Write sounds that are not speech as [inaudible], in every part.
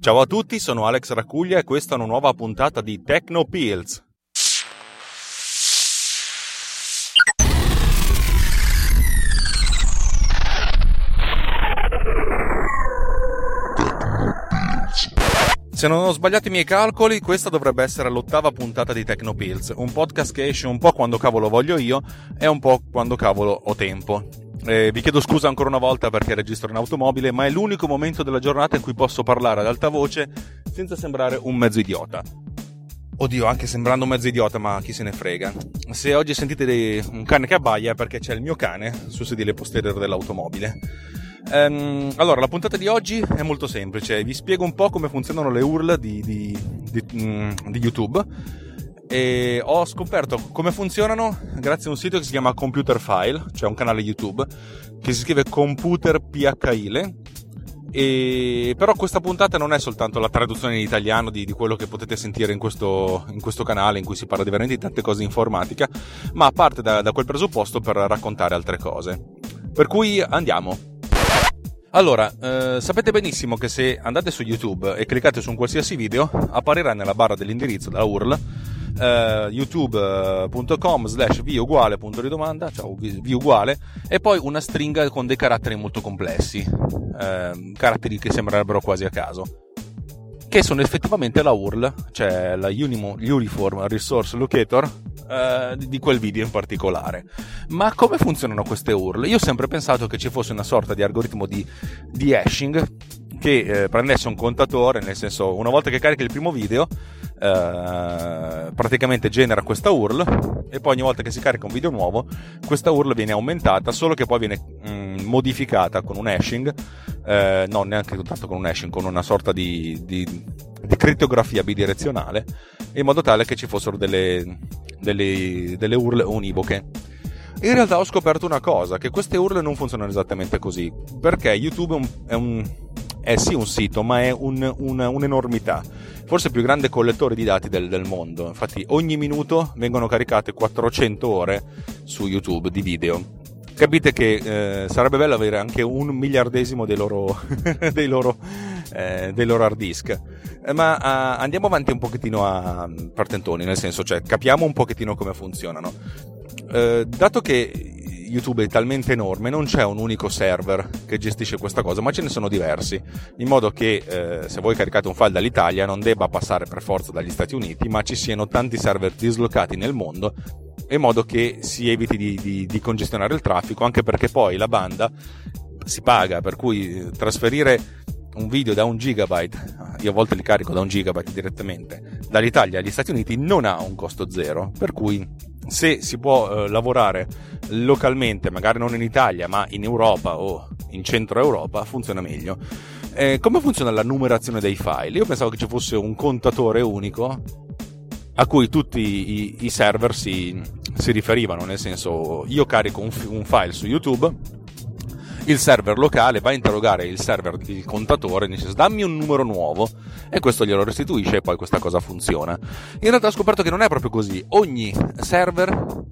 Ciao a tutti, sono Alex Racuglia e questa è una nuova puntata di Techno Pills. Se non ho sbagliato i miei calcoli, questa dovrebbe essere l'ottava puntata di Techno Pills, un podcast che esce un po' quando cavolo voglio io e un po' quando cavolo ho tempo. Eh, vi chiedo scusa ancora una volta perché registro in automobile, ma è l'unico momento della giornata in cui posso parlare ad alta voce senza sembrare un mezzo idiota. Oddio, anche sembrando un mezzo idiota, ma chi se ne frega. Se oggi sentite dei... un cane che abbaia è perché c'è il mio cane sul sedile posteriore dell'automobile. Um, allora, la puntata di oggi è molto semplice. Vi spiego un po' come funzionano le URL di, di, di, mm, di YouTube e ho scoperto come funzionano grazie a un sito che si chiama Computer File, cioè un canale YouTube che si scrive Computer PHIL. E però questa puntata non è soltanto la traduzione in italiano di, di quello che potete sentire in questo, in questo, canale in cui si parla di veramente tante cose di informatica, ma parte da, da quel presupposto per raccontare altre cose. Per cui andiamo. Allora, eh, sapete benissimo che se andate su YouTube e cliccate su un qualsiasi video, apparirà nella barra dell'indirizzo della URL eh, youtube.com slash v uguale punto di domanda, cioè v uguale, e poi una stringa con dei caratteri molto complessi, eh, caratteri che sembrerebbero quasi a caso, che sono effettivamente la URL, cioè la Uniform Resource Locator eh, di quel video in particolare. Ma come funzionano queste URL? Io ho sempre pensato che ci fosse una sorta di algoritmo di, di hashing che eh, prendesse un contatore, nel senso una volta che carica il primo video eh, praticamente genera questa URL e poi ogni volta che si carica un video nuovo questa URL viene aumentata solo che poi viene mh, mm, modificata con un hashing eh, non neanche tanto con un hashing con una sorta di, di, di crittografia bidirezionale in modo tale che ci fossero delle, delle, delle URL univoche. In realtà ho scoperto una cosa, che queste URL non funzionano esattamente così, perché YouTube è, un, è sì un sito, ma è un, un'enormità forse il più grande collettore di dati del, del, mondo. Infatti, ogni minuto vengono caricate 400 ore su YouTube di video. Capite che eh, sarebbe bello avere anche un miliardesimo dei loro, [laughs] dei loro, eh, dei loro hard disk. Eh, ma uh, andiamo avanti un pochettino a partentoni, nel senso, cioè, capiamo un pochettino come funzionano. Eh, dato che YouTube è talmente enorme, non c'è un unico server che gestisce questa cosa, ma ce ne sono diversi, in modo che eh, se voi caricate un file dall'Italia non debba passare per forza dagli Stati Uniti, ma ci siano tanti server dislocati nel mondo, in modo che si eviti di, di, di congestionare il traffico, anche perché poi la banda si paga, per cui trasferire un video da un gigabyte, io a volte li carico da un gigabyte direttamente, dall'Italia agli Stati Uniti non ha un costo zero, per cui se si può eh, lavorare localmente, magari non in Italia, ma in Europa o in centro Europa, funziona meglio. Eh, come funziona la numerazione dei file? Io pensavo che ci fosse un contatore unico a cui tutti i, i server si, si, riferivano, nel senso io carico un, un file su YouTube il server locale va a interrogare il server il contatore, senso dammi un numero nuovo e questo glielo restituisce e poi questa cosa funziona. In realtà ho scoperto che non è proprio così, ogni server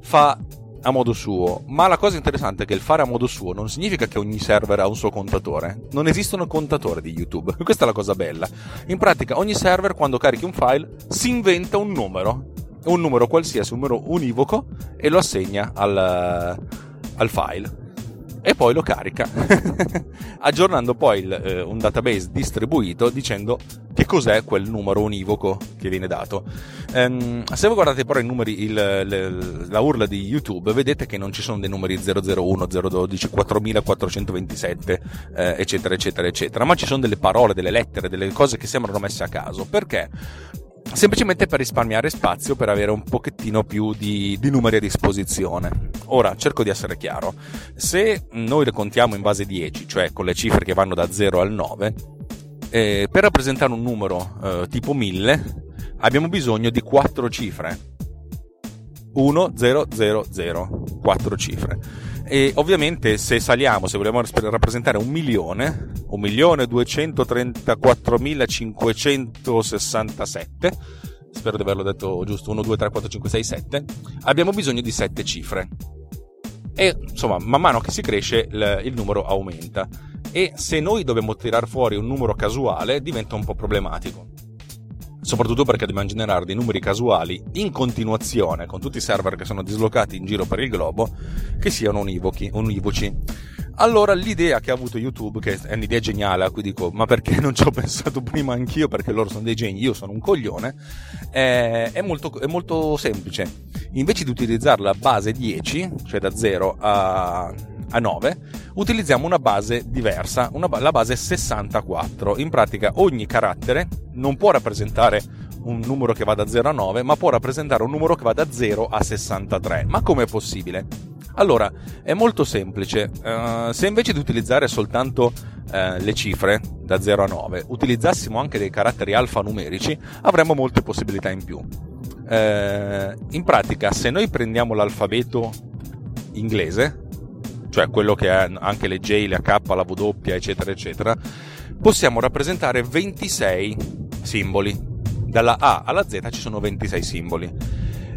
fa a modo suo, ma la cosa interessante è che il fare a modo suo non significa che ogni server ha un suo contatore. Non esistono contatori di YouTube. [laughs] Questa è la cosa bella. In pratica ogni server quando carichi un file si inventa un numero, un numero qualsiasi, un numero univoco e lo assegna al, al file e poi lo carica, [laughs] aggiornando poi il, eh, un database distribuito dicendo che cos'è quel numero univoco che viene dato. Um, se voi guardate però i numeri, il, le, la URL di YouTube, vedete che non ci sono dei numeri 001, 012, 4427, eh, eccetera, eccetera, eccetera, ma ci sono delle parole, delle lettere, delle cose che sembrano messe a caso. Perché? Semplicemente per risparmiare spazio, per avere un pochettino più di, di, numeri a disposizione. Ora, cerco di essere chiaro, se noi le contiamo in base 10, cioè con le cifre che vanno da 0 al 9, eh, per rappresentare un numero eh, tipo 1000 abbiamo bisogno di 4 cifre. 1, 0, 0, 0, 4 cifre e ovviamente se saliamo, se vogliamo rappresentare un milione, un milione 234.567, spero di averlo detto giusto, 1, 2, 3, 4, 5, 6, 7, abbiamo bisogno di 7 cifre. E insomma, man mano che si cresce il, il numero aumenta. e se noi dobbiamo tirar fuori un numero casuale diventa un po' problematico soprattutto perché dobbiamo generare dei numeri casuali in continuazione con tutti i server che sono dislocati in giro per il globo che siano univoci. univoci. Allora l'idea che ha avuto YouTube, che è un'idea geniale, a cui dico ma perché non ci ho [laughs] pensato prima anch'io perché loro sono dei geni, io sono un coglione, è, è, molto, è molto semplice. Invece di utilizzare la base 10, cioè da 0 a, a 9, utilizziamo una base diversa, una, la base 64. In pratica ogni carattere non può rappresentare un numero che va da 0 a 9, ma può rappresentare un numero che va da 0 a 63. Ma com'è possibile? Allora, è molto semplice. Uh, se invece di utilizzare soltanto uh, le cifre da 0 a 9, utilizzassimo anche dei caratteri alfanumerici, avremmo molte possibilità in più. Uh, in pratica, se noi prendiamo l'alfabeto inglese, cioè quello che ha anche le J, la K, la W, eccetera, eccetera, possiamo rappresentare 26 simboli. Dalla A alla Z ci sono 26 simboli.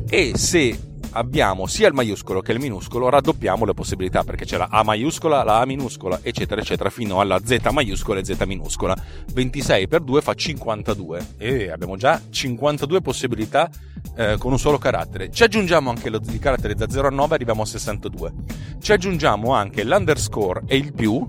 E se abbiamo sia il maiuscolo che il minuscolo, raddoppiamo le possibilità perché c'è la A maiuscola, la A minuscola, eccetera, eccetera, fino alla Z maiuscola e Z minuscola. 26 per 2 fa 52 e abbiamo già 52 possibilità eh, con un solo carattere. Ci aggiungiamo anche lo, i caratteri da 0 a 9 arriviamo a 62. Ci aggiungiamo anche l'underscore e il più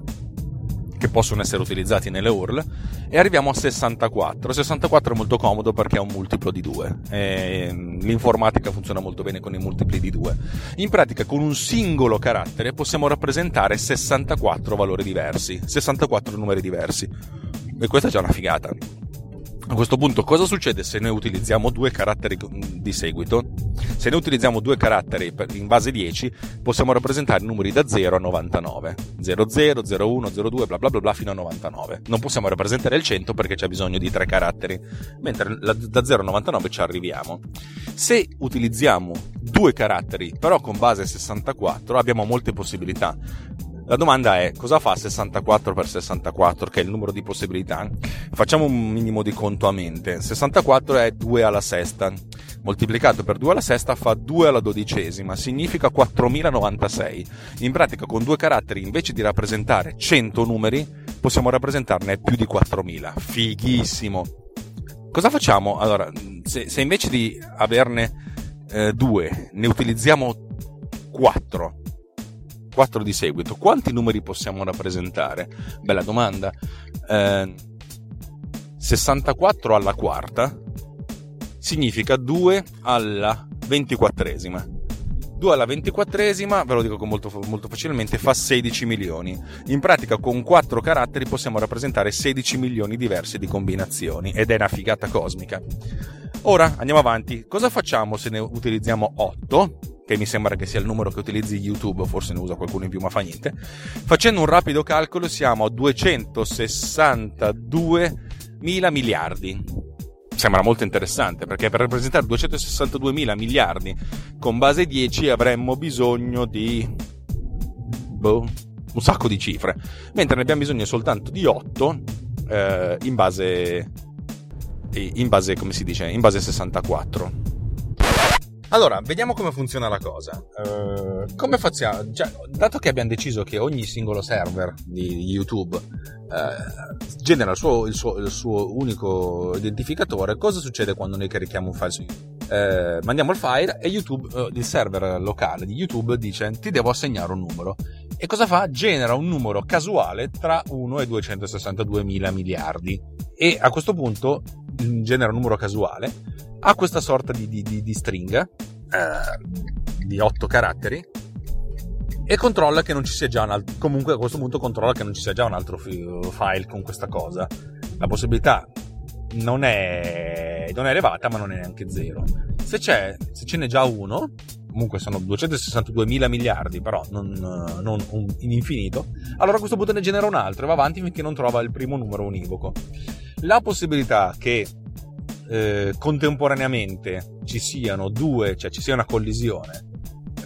che possono essere utilizzati nelle URL e arriviamo a 64. 64 è molto comodo perché è un multiplo di 2. l'informatica funziona molto bene con i multipli di 2. In pratica con un singolo carattere possiamo rappresentare 64 valori diversi, 64 numeri diversi. E questa è già una figata. A questo punto cosa succede se noi utilizziamo due caratteri di seguito? Se noi utilizziamo due caratteri in base 10 possiamo rappresentare numeri da 0 a 99. 00, 01, 02, bla bla bla bla fino a 99. Non possiamo rappresentare il 100 perché c'è bisogno di tre caratteri, mentre da 0 a 99 ci arriviamo. Se utilizziamo due caratteri però con base 64 abbiamo molte possibilità la domanda è cosa fa 64 per 64, che è il numero di possibilità? Facciamo un minimo di conto a mente. 64 è 2 alla sesta, moltiplicato per 2 alla sesta fa 2 alla dodicesima, significa 4096. In pratica con due caratteri invece di rappresentare 100 numeri possiamo rappresentarne più di 4000. Fighissimo! Cosa facciamo? Allora, se, se invece di averne eh, due ne utilizziamo 4 4 di seguito, quanti numeri possiamo rappresentare? Bella domanda. Eh, 64 alla quarta significa 2 alla ventiquattresima. 2 alla ventiquattresima, ve lo dico molto, molto facilmente, fa 16 milioni. In pratica con 4 caratteri possiamo rappresentare 16 milioni diversi di combinazioni ed è una figata cosmica. Ora andiamo avanti. Cosa facciamo se ne utilizziamo 8? Che mi sembra che sia il numero che utilizzi YouTube, forse ne usa qualcuno in più, ma fa niente. Facendo un rapido calcolo siamo a 262 mila miliardi. Sembra molto interessante perché per rappresentare 262 mila miliardi con base 10 avremmo bisogno di boh, un sacco di cifre, mentre ne abbiamo bisogno soltanto di 8 eh, in base in base come si dice, in base 64. Allora, vediamo come funziona la cosa. Uh, come facciamo? Cioè, dato che abbiamo deciso che ogni singolo server di YouTube uh, genera il suo, il, suo, il suo, unico identificatore, cosa succede quando noi carichiamo un file su YouTube? Uh, mandiamo il file e YouTube, il server locale di YouTube dice ti devo assegnare un numero. E cosa fa? Genera un numero casuale tra 1 e 262 mila miliardi. E a questo punto genera un numero casuale ha questa sorta di, di, di, di stringa eh, di 8 caratteri e controlla che non ci sia già un altro comunque a questo punto controlla che non ci sia già un altro file con questa cosa. La possibilità non è, non è elevata ma non è neanche zero. Se se ce n'è già uno comunque sono 262 mila miliardi però non, non un, in infinito allora a questo punto ne genera un altro e va avanti finché non trova il primo numero univoco. La possibilità che eh, contemporaneamente ci siano due, cioè ci sia una collisione,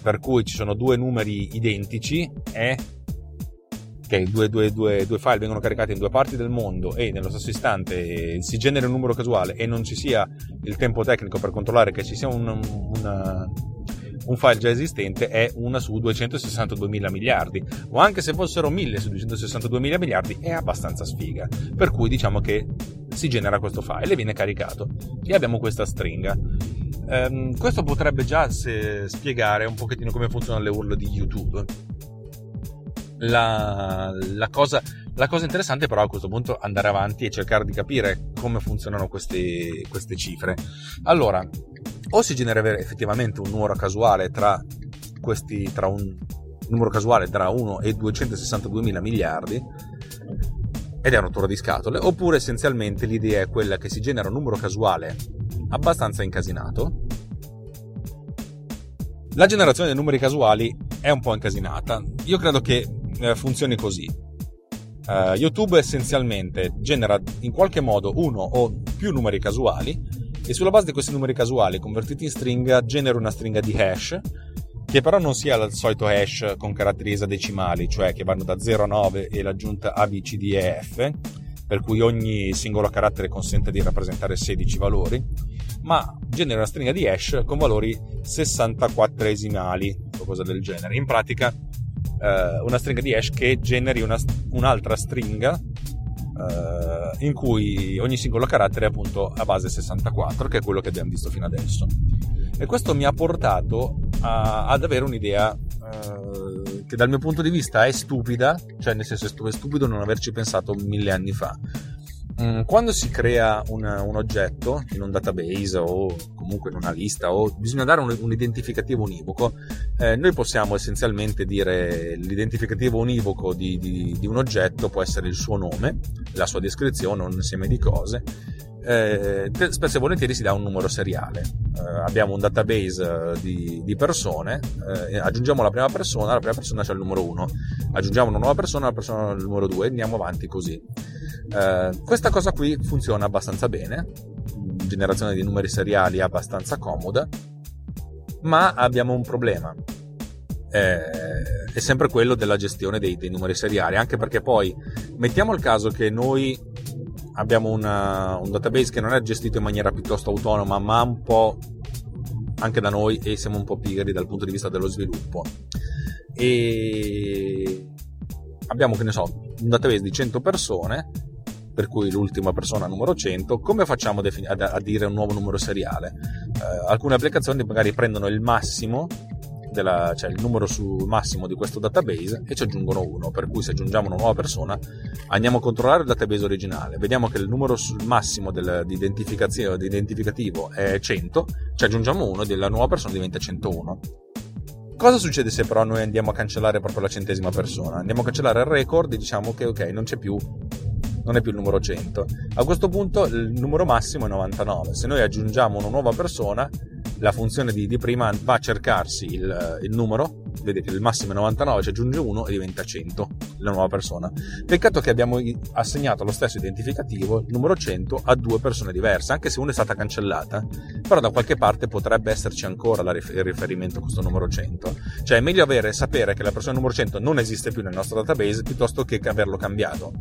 per cui ci sono due numeri identici, è che due, due, due, due, file vengono caricati in due parti del mondo e nello stesso istante si genera un numero casuale e non ci sia il tempo tecnico per controllare che ci sia un, una, un file già esistente è una su 262 mila miliardi, o anche se fossero 1000 su 262 mila miliardi è abbastanza sfiga. Per cui diciamo che si genera questo file e viene caricato e abbiamo questa stringa. Um, questo potrebbe già spiegare un pochettino come funzionano le URL di YouTube. La, la, cosa, la, cosa, interessante però a questo punto è andare avanti e cercare di capire come funzionano queste, queste cifre. Allora, o si genera effettivamente un numero casuale tra questi, tra un numero casuale tra 1 e 262 mila miliardi, ed è una rottura di scatole, oppure essenzialmente l'idea è quella che si genera un numero casuale abbastanza incasinato. La generazione dei numeri casuali è un po' incasinata. Io credo che eh, funzioni così. Uh, YouTube essenzialmente genera in qualche modo uno o più numeri casuali e sulla base di questi numeri casuali convertiti in stringa genera una stringa di hash che però non sia il solito hash con caratteri esadecimali, cioè che vanno da 0 a 9 e l'aggiunta A, B, C, D e F, per cui ogni singolo carattere consente di rappresentare 16 valori, ma genera una stringa di hash con valori 64 esimali o qualcosa del genere. In pratica eh, una stringa di hash che generi una, un'altra stringa eh, in cui ogni singolo carattere è appunto a base 64, che è quello che abbiamo visto fino adesso. E questo mi ha portato a, ad avere un'idea uh, che dal mio punto di vista è stupida, cioè nel senso è stupido non averci pensato mille anni fa. Mm, quando si crea un, un, oggetto in un database o comunque in una lista o bisogna dare un, un identificativo univoco, eh, noi possiamo essenzialmente dire l'identificativo univoco di, di, di un oggetto può essere il suo nome, la sua descrizione, un insieme di cose eh, spesso e volentieri si dà un numero seriale. Eh, abbiamo un database eh, di, di persone, eh, aggiungiamo la prima persona, la prima persona c'è il numero 1, aggiungiamo una nuova persona, la persona il numero 2 e andiamo avanti così. Eh, questa cosa qui funziona abbastanza bene, generazione di numeri seriali è abbastanza comoda, ma abbiamo un problema. Eh, è sempre quello della gestione dei, dei numeri seriali, anche perché poi mettiamo il caso che noi abbiamo una, un database che non è gestito in maniera piuttosto autonoma, ma un po' anche da noi e siamo un po' pigri dal punto di vista dello sviluppo. E abbiamo, che ne so, un database di 100 persone, per cui l'ultima persona numero 100, come facciamo a, dire un nuovo numero seriale? Eh, alcune applicazioni magari prendono il massimo della, cioè il numero sul massimo di questo database e ci aggiungono uno, per cui se aggiungiamo una nuova persona andiamo a controllare il database originale, vediamo che il numero sul massimo del, di, di identificativo è 100, ci aggiungiamo uno e della nuova persona diventa 101. Cosa succede se però noi andiamo a cancellare proprio la centesima persona? Andiamo a cancellare il record e diciamo che ok, non c'è più non è più il numero 100. A questo punto il numero massimo è 99. Se noi aggiungiamo una nuova persona, la funzione di, di prima va a cercarsi il, il, numero, vede che il massimo è 99, ci aggiunge 1 e diventa 100 la nuova persona. Peccato che abbiamo assegnato lo stesso identificativo, il numero 100, a due persone diverse, anche se una è stata cancellata, però da qualche parte potrebbe esserci ancora la, il riferimento a questo numero 100. Cioè è meglio avere, sapere che la persona numero 100 non esiste più nel nostro database piuttosto che averlo cambiato.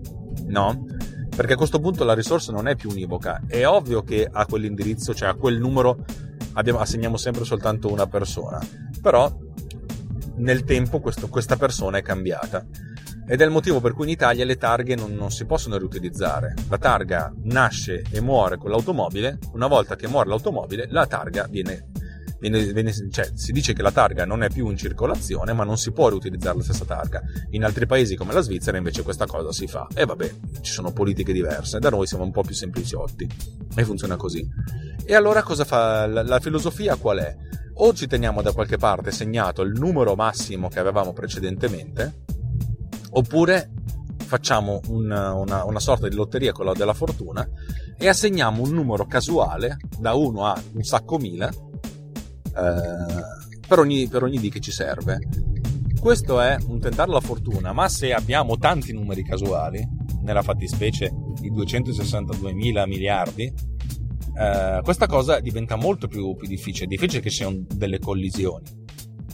No? Perché a questo punto la risorsa non è più univoca. È ovvio che a quell'indirizzo, cioè a quel numero, abbiamo, assegniamo sempre soltanto una persona. Però nel tempo questo, questa persona è cambiata. Ed è il motivo per cui in Italia le targhe non, non, si possono riutilizzare. La targa nasce e muore con l'automobile, una volta che muore l'automobile, la targa viene viene, viene, cioè, si dice che la targa non è più in circolazione, ma non si può riutilizzare la stessa targa. In altri paesi come la Svizzera invece questa cosa si fa. E vabbè, ci sono politiche diverse, da noi siamo un po' più sempliciotti e funziona così. E allora cosa fa la, filosofia qual è? O ci teniamo da qualche parte segnato il numero massimo che avevamo precedentemente, oppure facciamo un, una, una, sorta di lotteria con la della fortuna e assegniamo un numero casuale da 1 a un sacco mila eh, per, ogni, per ogni D che ci serve. Questo è un tentare la fortuna, ma se abbiamo tanti numeri casuali, nella fattispecie i 262 mila miliardi, eh, questa cosa diventa molto più, più difficile. È difficile che ci siano delle collisioni.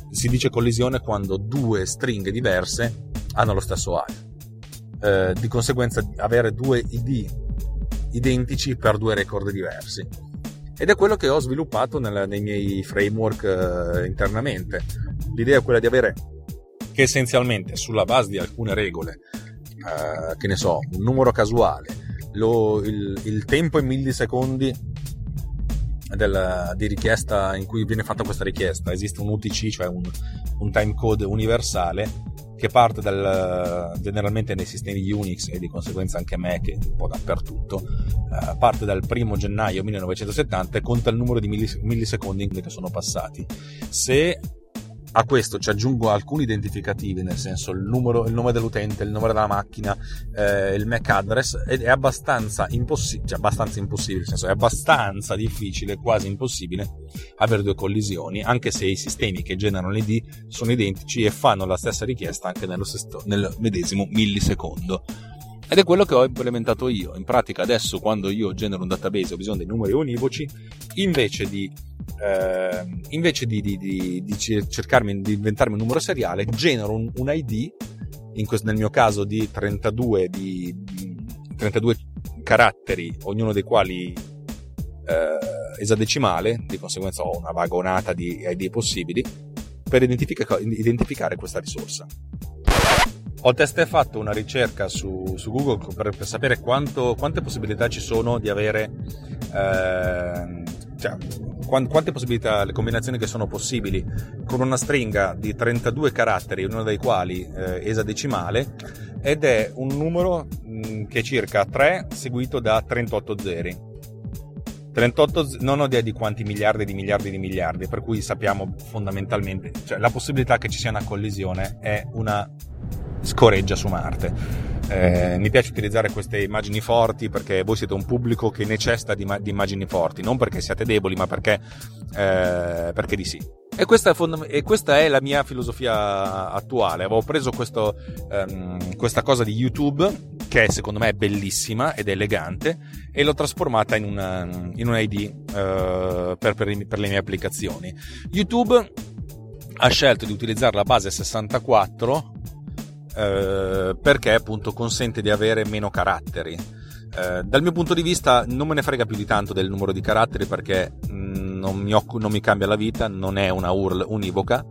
Si dice collisione quando due stringhe diverse hanno lo stesso A. Eh, di conseguenza avere due ID identici per due record diversi. ed è quello che ho sviluppato nel, nei miei framework eh, internamente. L'idea è quella di avere che essenzialmente sulla base di alcune regole, eh, che ne so, un numero casuale, lo, il, il, tempo in millisecondi del, di richiesta in cui viene fatta questa richiesta, esiste un UTC, cioè un, un timecode universale che parte dal, generalmente nei sistemi Unix e di conseguenza anche Mac un po' dappertutto, uh, parte dal 1 gennaio 1970 e conta il numero di millisecondi che sono passati. Se a questo ci aggiungo alcuni identificativi, nel senso il, numero, il nome dell'utente, il nome della macchina, eh, il MAC address, ed è abbastanza impossibile, cioè abbastanza impossibile, nel senso è abbastanza difficile, quasi impossibile, avere due collisioni, anche se i sistemi che generano l'ID sono identici e fanno la stessa richiesta anche stesso, nel medesimo millisecondo. Ed è quello che ho implementato io. In pratica adesso quando io genero un database ho bisogno dei numeri univoci, invece di eh, invece di, di, di, cercarmi di inventarmi un numero seriale, genero un, un ID, questo, nel mio caso di 32, di, 32 caratteri, ognuno dei quali eh, esadecimale, di conseguenza ho una vagonata di ID possibili, per identifica, identificare questa risorsa. Ho testé fatto una ricerca su, su Google per, per sapere quanto, quante possibilità ci sono di avere eh, cioè, quante possibilità, le combinazioni che sono possibili con una stringa di 32 caratteri, uno dei quali eh, esadecimale, ed è un numero mh, che è circa 3 seguito da 38 zeri. 38 non ho idea di quanti miliardi di miliardi di miliardi, per cui sappiamo fondamentalmente, cioè la possibilità che ci sia una collisione è una scoreggia su Marte. Eh, mi piace utilizzare queste immagini forti perché voi siete un pubblico che necessita di, di immagini forti, non perché siate deboli, ma perché, eh, perché di sì. E questa, fond- e questa, è la mia filosofia attuale. Avevo preso questo, um, questa cosa di YouTube, che secondo me è bellissima ed elegante, e l'ho trasformata in, una, in un ID uh, eh, per, per, per le mie applicazioni. YouTube ha scelto di utilizzare la base 64 eh, perché appunto consente di avere meno caratteri. Eh, dal mio punto di vista non me ne frega più di tanto del numero di caratteri perché mh, non, mi occu- non mi cambia la vita, non è una URL univoca,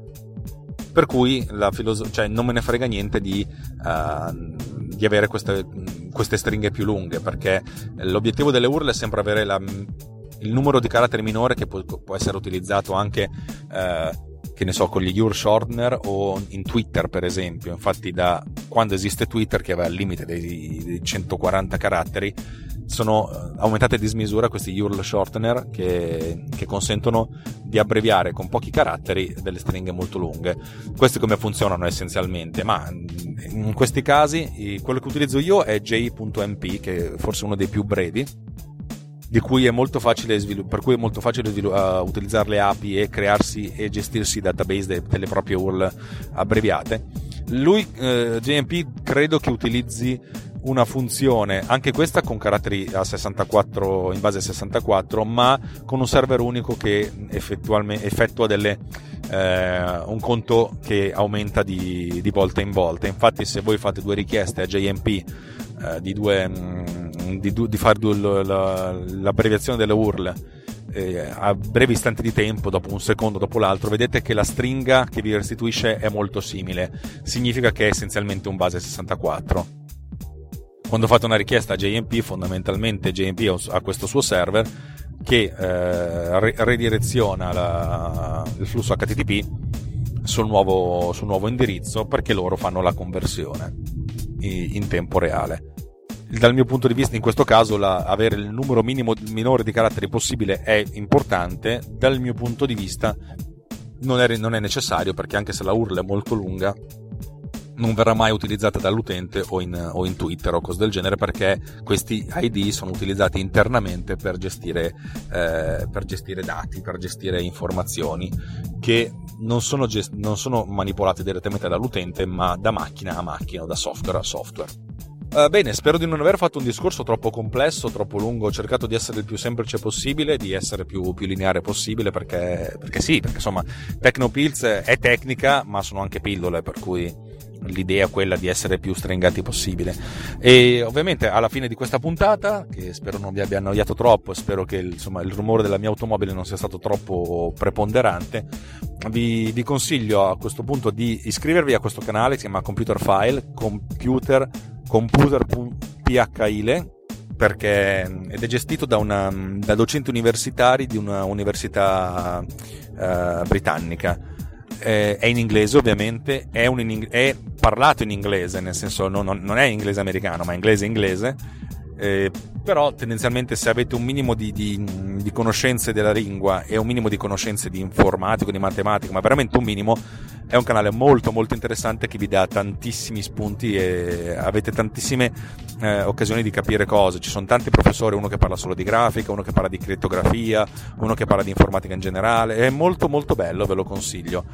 per cui filoso- cioè, non me ne frega niente di, uh, di avere queste, queste, stringhe più lunghe perché l'obiettivo delle URL è sempre avere la, il numero di caratteri minore che può, può essere utilizzato anche uh, che ne so, con gli URL shortener o in Twitter per esempio. Infatti da quando esiste Twitter che aveva il limite dei, dei 140 caratteri sono eh, aumentate a dismisura questi URL shortener che, che, consentono di abbreviare con pochi caratteri delle stringhe molto lunghe. Questi come funzionano essenzialmente, ma in questi casi quello che utilizzo io è j.mp che è forse uno dei più brevi di cui è molto facile svilupp- per cui è molto facile svilu- uh, utilizzare le API e crearsi e gestirsi database de- delle proprie URL abbreviate. Lui, uh, JMP, credo che utilizzi una funzione, anche questa con caratteri a 64, in base a 64, ma con un server unico che effettua delle, eh, un conto che aumenta di, di, volta in volta. Infatti, se voi fate due richieste a JMP eh, di due. Mh, mm, di, di fare l'abbreviazione delle URL eh, a brevi istanti di tempo, dopo un secondo, dopo l'altro, vedete che la stringa che vi restituisce è molto simile. Significa che è essenzialmente un base 64. Quando fate una richiesta a JMP, fondamentalmente JMP ha questo suo server che eh, redireziona la, il flusso HTTP sul nuovo, sul nuovo indirizzo perché loro fanno la conversione in tempo reale. Dal mio punto di vista in questo caso la, avere il numero minimo, minore di caratteri possibile è importante, dal mio punto di vista non è, non è necessario perché anche se la URL è molto lunga non verrà mai utilizzata dall'utente o in, o in, Twitter o cose del genere perché questi ID sono utilizzati internamente per gestire, eh, per gestire dati, per gestire informazioni che non sono, gest- non sono manipolate direttamente dall'utente ma da macchina a macchina o da software a software. Uh, bene, spero di non aver fatto un discorso troppo complesso, troppo lungo. Ho cercato di essere il più semplice possibile, di essere più, più lineare possibile, perché, perché sì, perché insomma, Tecnopills è tecnica, ma sono anche pillole, per cui l'idea quella di essere più stringati possibile. E ovviamente alla fine di questa puntata, che spero non vi abbia annoiato troppo, spero che insomma, il rumore della mia automobile non sia stato troppo preponderante, vi, vi consiglio a questo punto di iscrivervi a questo canale si chiama Computer File, computer, computer.phile perché ed è gestito da, una, da docenti universitari di una università uh, britannica eh, è in inglese ovviamente, è, in, è, parlato in inglese, nel senso non, non è inglese americano, ma inglese inglese, eh, però tendenzialmente se avete un minimo di, di, di, conoscenze della lingua e un minimo di conoscenze di informatico, di matematica, ma veramente un minimo, è un canale molto molto interessante che vi dà tantissimi spunti e avete tantissime eh, occasioni di capire cose. Ci sono tanti professori, uno che parla solo di grafica, uno che parla di crittografia, uno che parla di informatica in generale, è molto molto bello, ve lo consiglio.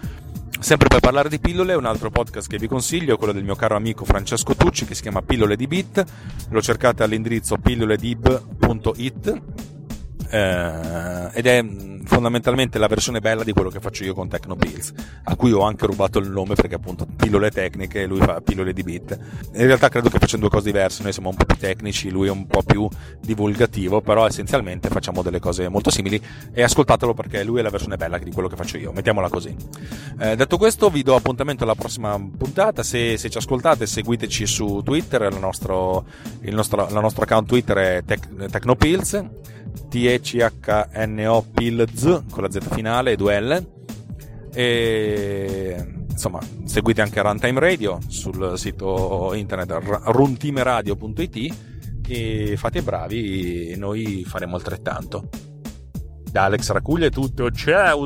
Sempre per parlare di pillole, un altro podcast che vi consiglio è quello del mio caro amico Francesco Tucci che si chiama Pillole di Bit. Lo cercate all'indirizzo pilloledib.it eh, ed è fondamentalmente la versione bella di quello che faccio io con Tecnopills, a cui ho anche rubato il nome perché appunto pillole tecniche lui fa pillole di bit. In realtà credo che facciamo due cose diverse, noi siamo un po' più tecnici, lui è un po' più divulgativo, però essenzialmente facciamo delle cose molto simili e ascoltatelo perché lui è la versione bella di quello che faccio io, mettiamola così. Eh, detto questo vi do appuntamento alla prossima puntata, se, se ci ascoltate seguiteci su Twitter, il nostro, il nostro, il nostro account Twitter è Tec- Tecnopills T-E-C-H-N-O Pilz con la Z finale e due L. E insomma, seguite anche Runtime Radio sul sito internet runtimeradio.it e fate bravi e noi faremo altrettanto. Da Alex Racuglia è tutto, ciao!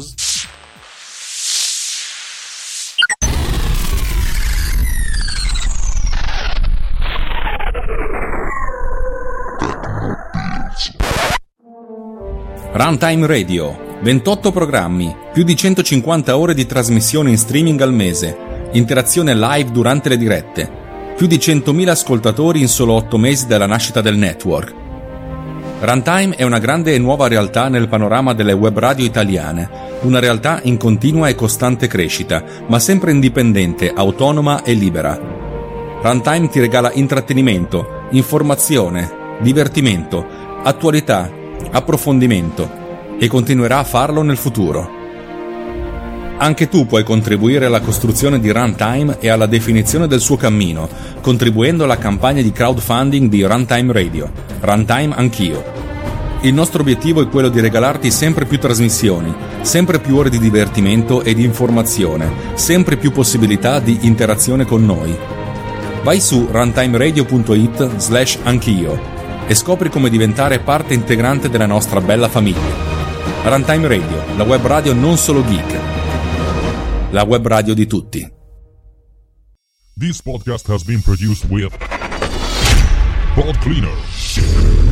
Runtime Radio, 28 programmi, più di 150 ore di trasmissione in streaming al mese, interazione live durante le dirette, più di 100.000 ascoltatori in solo 8 mesi dalla nascita del network. Runtime è una grande e nuova realtà nel panorama delle web radio italiane, una realtà in continua e costante crescita, ma sempre indipendente, autonoma e libera. Runtime ti regala intrattenimento, informazione, divertimento, attualità, approfondimento e continuerà a farlo nel futuro. Anche tu puoi contribuire alla costruzione di Runtime e alla definizione del suo cammino, contribuendo alla campagna di crowdfunding di Runtime Radio. Runtime Anch'io. Il nostro obiettivo è quello di regalarti sempre più trasmissioni, sempre più ore di divertimento e di informazione, sempre più possibilità di interazione con noi. Vai su runtimeradio.it slash anch'io e scopri come diventare parte integrante della nostra bella famiglia. Runtime Radio, la web radio non solo geek, la web radio di tutti. This podcast has been produced with Pod Cleaner.